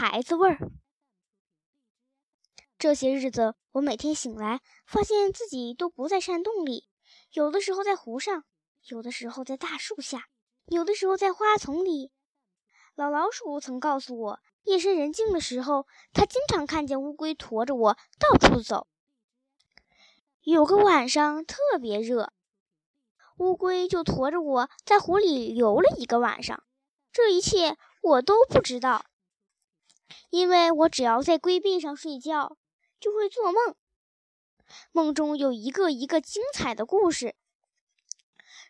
孩子味儿。这些日子，我每天醒来，发现自己都不在山洞里，有的时候在湖上，有的时候在大树下，有的时候在花丛里。老老鼠曾告诉我，夜深人静的时候，它经常看见乌龟驮着我到处走。有个晚上特别热，乌龟就驮着我在湖里游了一个晚上。这一切我都不知道，因为我只要在龟背上睡觉。就会做梦，梦中有一个一个精彩的故事。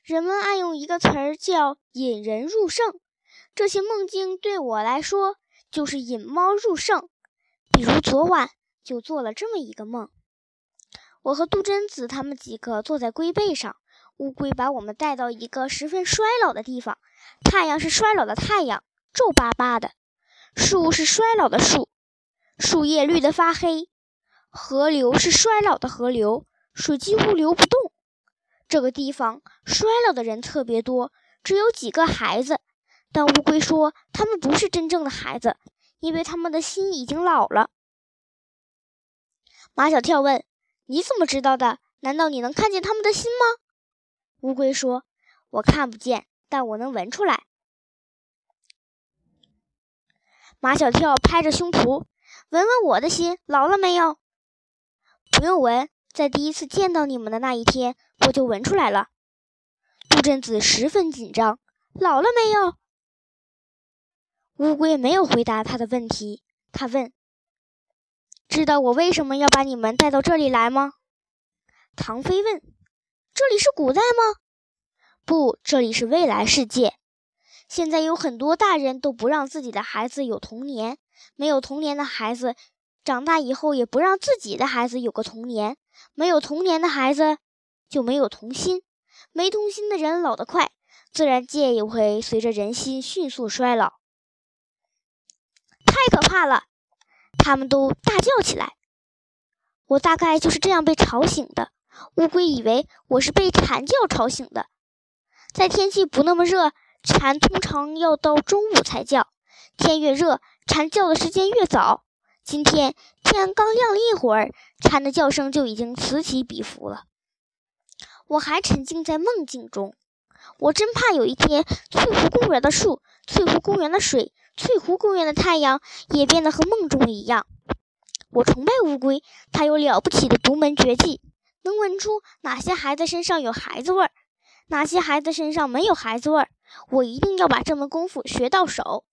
人们爱用一个词儿叫“引人入胜”，这些梦境对我来说就是引猫入胜。比如昨晚就做了这么一个梦：我和杜真子他们几个坐在龟背上，乌龟把我们带到一个十分衰老的地方，太阳是衰老的太阳，皱巴巴的；树是衰老的树，树叶绿得发黑。河流是衰老的河流，水几乎流不动。这个地方衰老的人特别多，只有几个孩子。但乌龟说，他们不是真正的孩子，因为他们的心已经老了。马小跳问：“你怎么知道的？难道你能看见他们的心吗？”乌龟说：“我看不见，但我能闻出来。”马小跳拍着胸脯：“闻闻我的心，老了没有？”不用闻，在第一次见到你们的那一天，我就闻出来了。杜真子十分紧张，老了没有？乌龟没有回答他的问题。他问：“知道我为什么要把你们带到这里来吗？”唐飞问：“这里是古代吗？”“不，这里是未来世界。现在有很多大人都不让自己的孩子有童年，没有童年的孩子。”长大以后也不让自己的孩子有个童年，没有童年的孩子就没有童心，没童心的人老得快，自然界也会随着人心迅速衰老。太可怕了！他们都大叫起来。我大概就是这样被吵醒的。乌龟以为我是被蝉叫吵醒的。在天气不那么热，蝉通常要到中午才叫。天越热，蝉叫的时间越早。今天天刚亮了一会儿，蝉的叫声就已经此起彼伏了。我还沉浸在梦境中，我真怕有一天翠湖公园的树、翠湖公园的水、翠湖公园的太阳也变得和梦中一样。我崇拜乌龟，它有了不起的独门绝技，能闻出哪些孩子身上有孩子味儿，哪些孩子身上没有孩子味儿。我一定要把这门功夫学到手。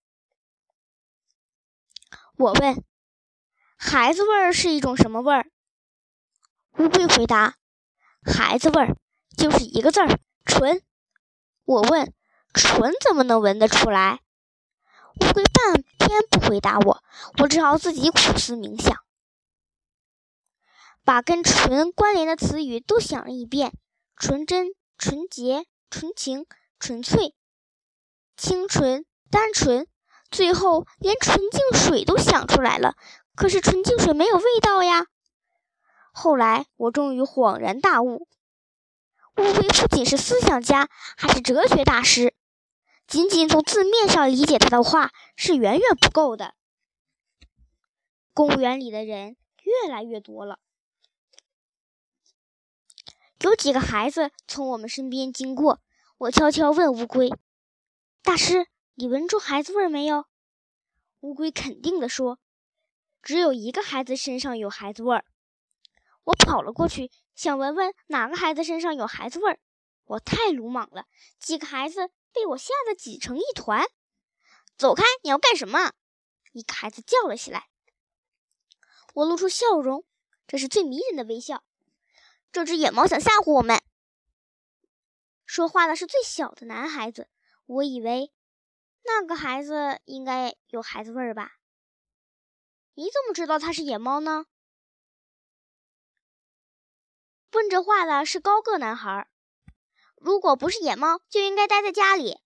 我问。孩子味儿是一种什么味儿？乌龟回答：“孩子味儿就是一个字儿，纯。”我问：“纯怎么能闻得出来？”乌龟半天不回答我，我只好自己苦思冥想，把跟“纯”关联的词语都想了一遍：纯真、纯洁、纯情、纯粹、清纯、单纯，最后连纯净水都想出来了。可是纯净水没有味道呀。后来我终于恍然大悟：乌龟不仅是思想家，还是哲学大师。仅仅从字面上理解他的话是远远不够的。公园里的人越来越多了，有几个孩子从我们身边经过。我悄悄问乌龟：“大师，你闻出孩子味没有？”乌龟肯定地说。只有一个孩子身上有孩子味儿，我跑了过去，想闻闻哪个孩子身上有孩子味儿。我太鲁莽了，几个孩子被我吓得挤成一团。走开！你要干什么？一个孩子叫了起来。我露出笑容，这是最迷人的微笑。这只野猫想吓唬我们。说话的是最小的男孩子，我以为那个孩子应该有孩子味儿吧。你怎么知道它是野猫呢？问这话的是高个男孩。如果不是野猫，就应该待在家里。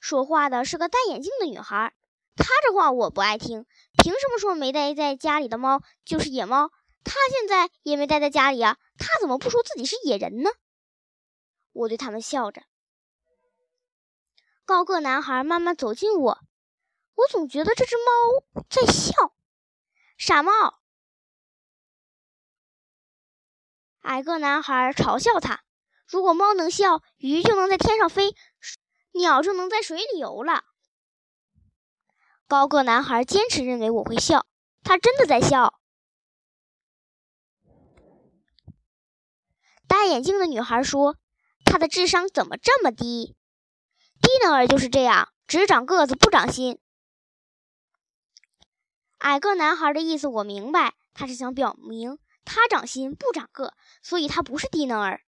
说话的是个戴眼镜的女孩。她这话我不爱听。凭什么说没待在家里的猫就是野猫？他现在也没待在家里啊，他怎么不说自己是野人呢？我对他们笑着。高个男孩慢慢走近，我我总觉得这只猫在笑。傻猫！矮个男孩嘲笑他：“如果猫能笑，鱼就能在天上飞，鸟就能在水里游了。”高个男孩坚持认为我会笑，他真的在笑。戴眼镜的女孩说：“他的智商怎么这么低？低能儿就是这样，只长个子不长心。”矮个男孩的意思我明白，他是想表明他长心不长个，所以他不是低能儿。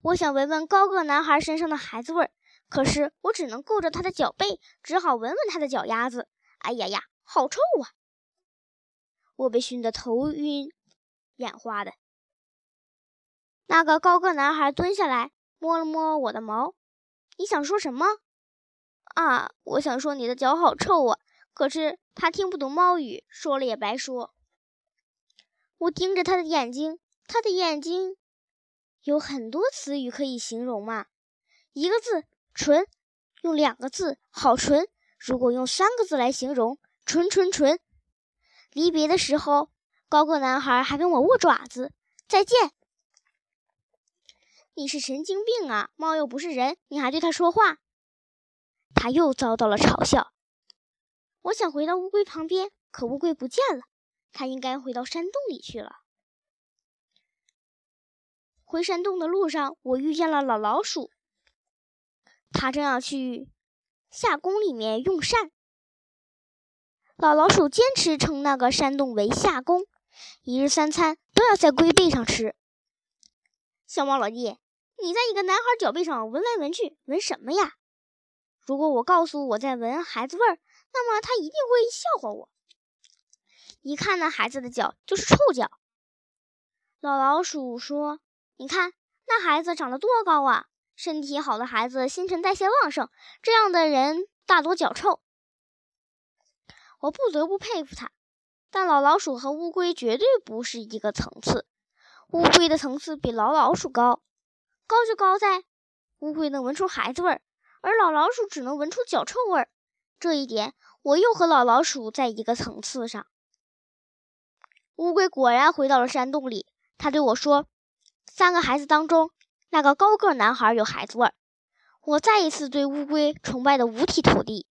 我想闻闻高个男孩身上的孩子味儿，可是我只能够着他的脚背，只好闻闻他的脚丫子。哎呀呀，好臭啊！我被熏得头晕。眼花的，那个高个男孩蹲下来，摸了摸我的毛。你想说什么？啊，我想说你的脚好臭啊！可是他听不懂猫语，说了也白说。我盯着他的眼睛，他的眼睛有很多词语可以形容嘛？一个字“纯”，用两个字“好纯”。如果用三个字来形容，“纯纯纯”。离别的时候。高个男孩还跟我握爪子，再见。你是神经病啊！猫又不是人，你还对它说话。他又遭到了嘲笑。我想回到乌龟旁边，可乌龟不见了，它应该回到山洞里去了。回山洞的路上，我遇见了老老鼠，它正要去夏宫里面用膳。老老鼠坚持称那个山洞为夏宫。一日三餐都要在龟背上吃。小猫老弟，你在一个男孩脚背上闻来闻去，闻什么呀？如果我告诉我在闻孩子味儿，那么他一定会笑话我。一看那孩子的脚就是臭脚。老老鼠说：“你看那孩子长得多高啊！身体好的孩子新陈代谢旺盛，这样的人大多脚臭。”我不得不佩服他。但老老鼠和乌龟绝对不是一个层次。乌龟的层次比老老鼠高，高就高在乌龟能闻出孩子味儿，而老老鼠只能闻出脚臭味儿。这一点，我又和老老鼠在一个层次上。乌龟果然回到了山洞里，他对我说：“三个孩子当中，那个高个男孩有孩子味儿。”我再一次对乌龟崇拜的五体投地。